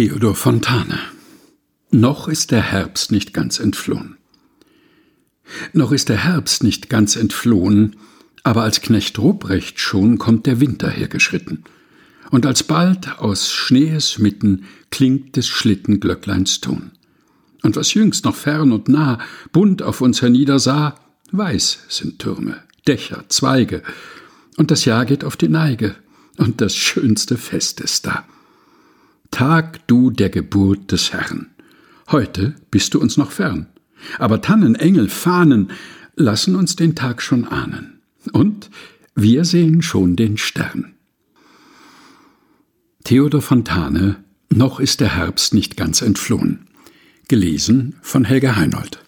Theodor Fontane Noch ist der Herbst nicht ganz entflohen. Noch ist der Herbst nicht ganz entflohen, aber als Knecht Ruprecht schon kommt der Winter hergeschritten. Und alsbald aus Schnees mitten klingt des Schlittenglöckleins Ton. Und was jüngst noch fern und nah bunt auf uns herniedersah, weiß sind Türme, Dächer, Zweige, und das Jahr geht auf die Neige, und das schönste Fest ist da. Tag du der Geburt des Herrn. Heute bist du uns noch fern. Aber Tannen, Engel, Fahnen lassen uns den Tag schon ahnen. Und wir sehen schon den Stern. Theodor Fontane Noch ist der Herbst nicht ganz entflohen. Gelesen von Helga Heinold.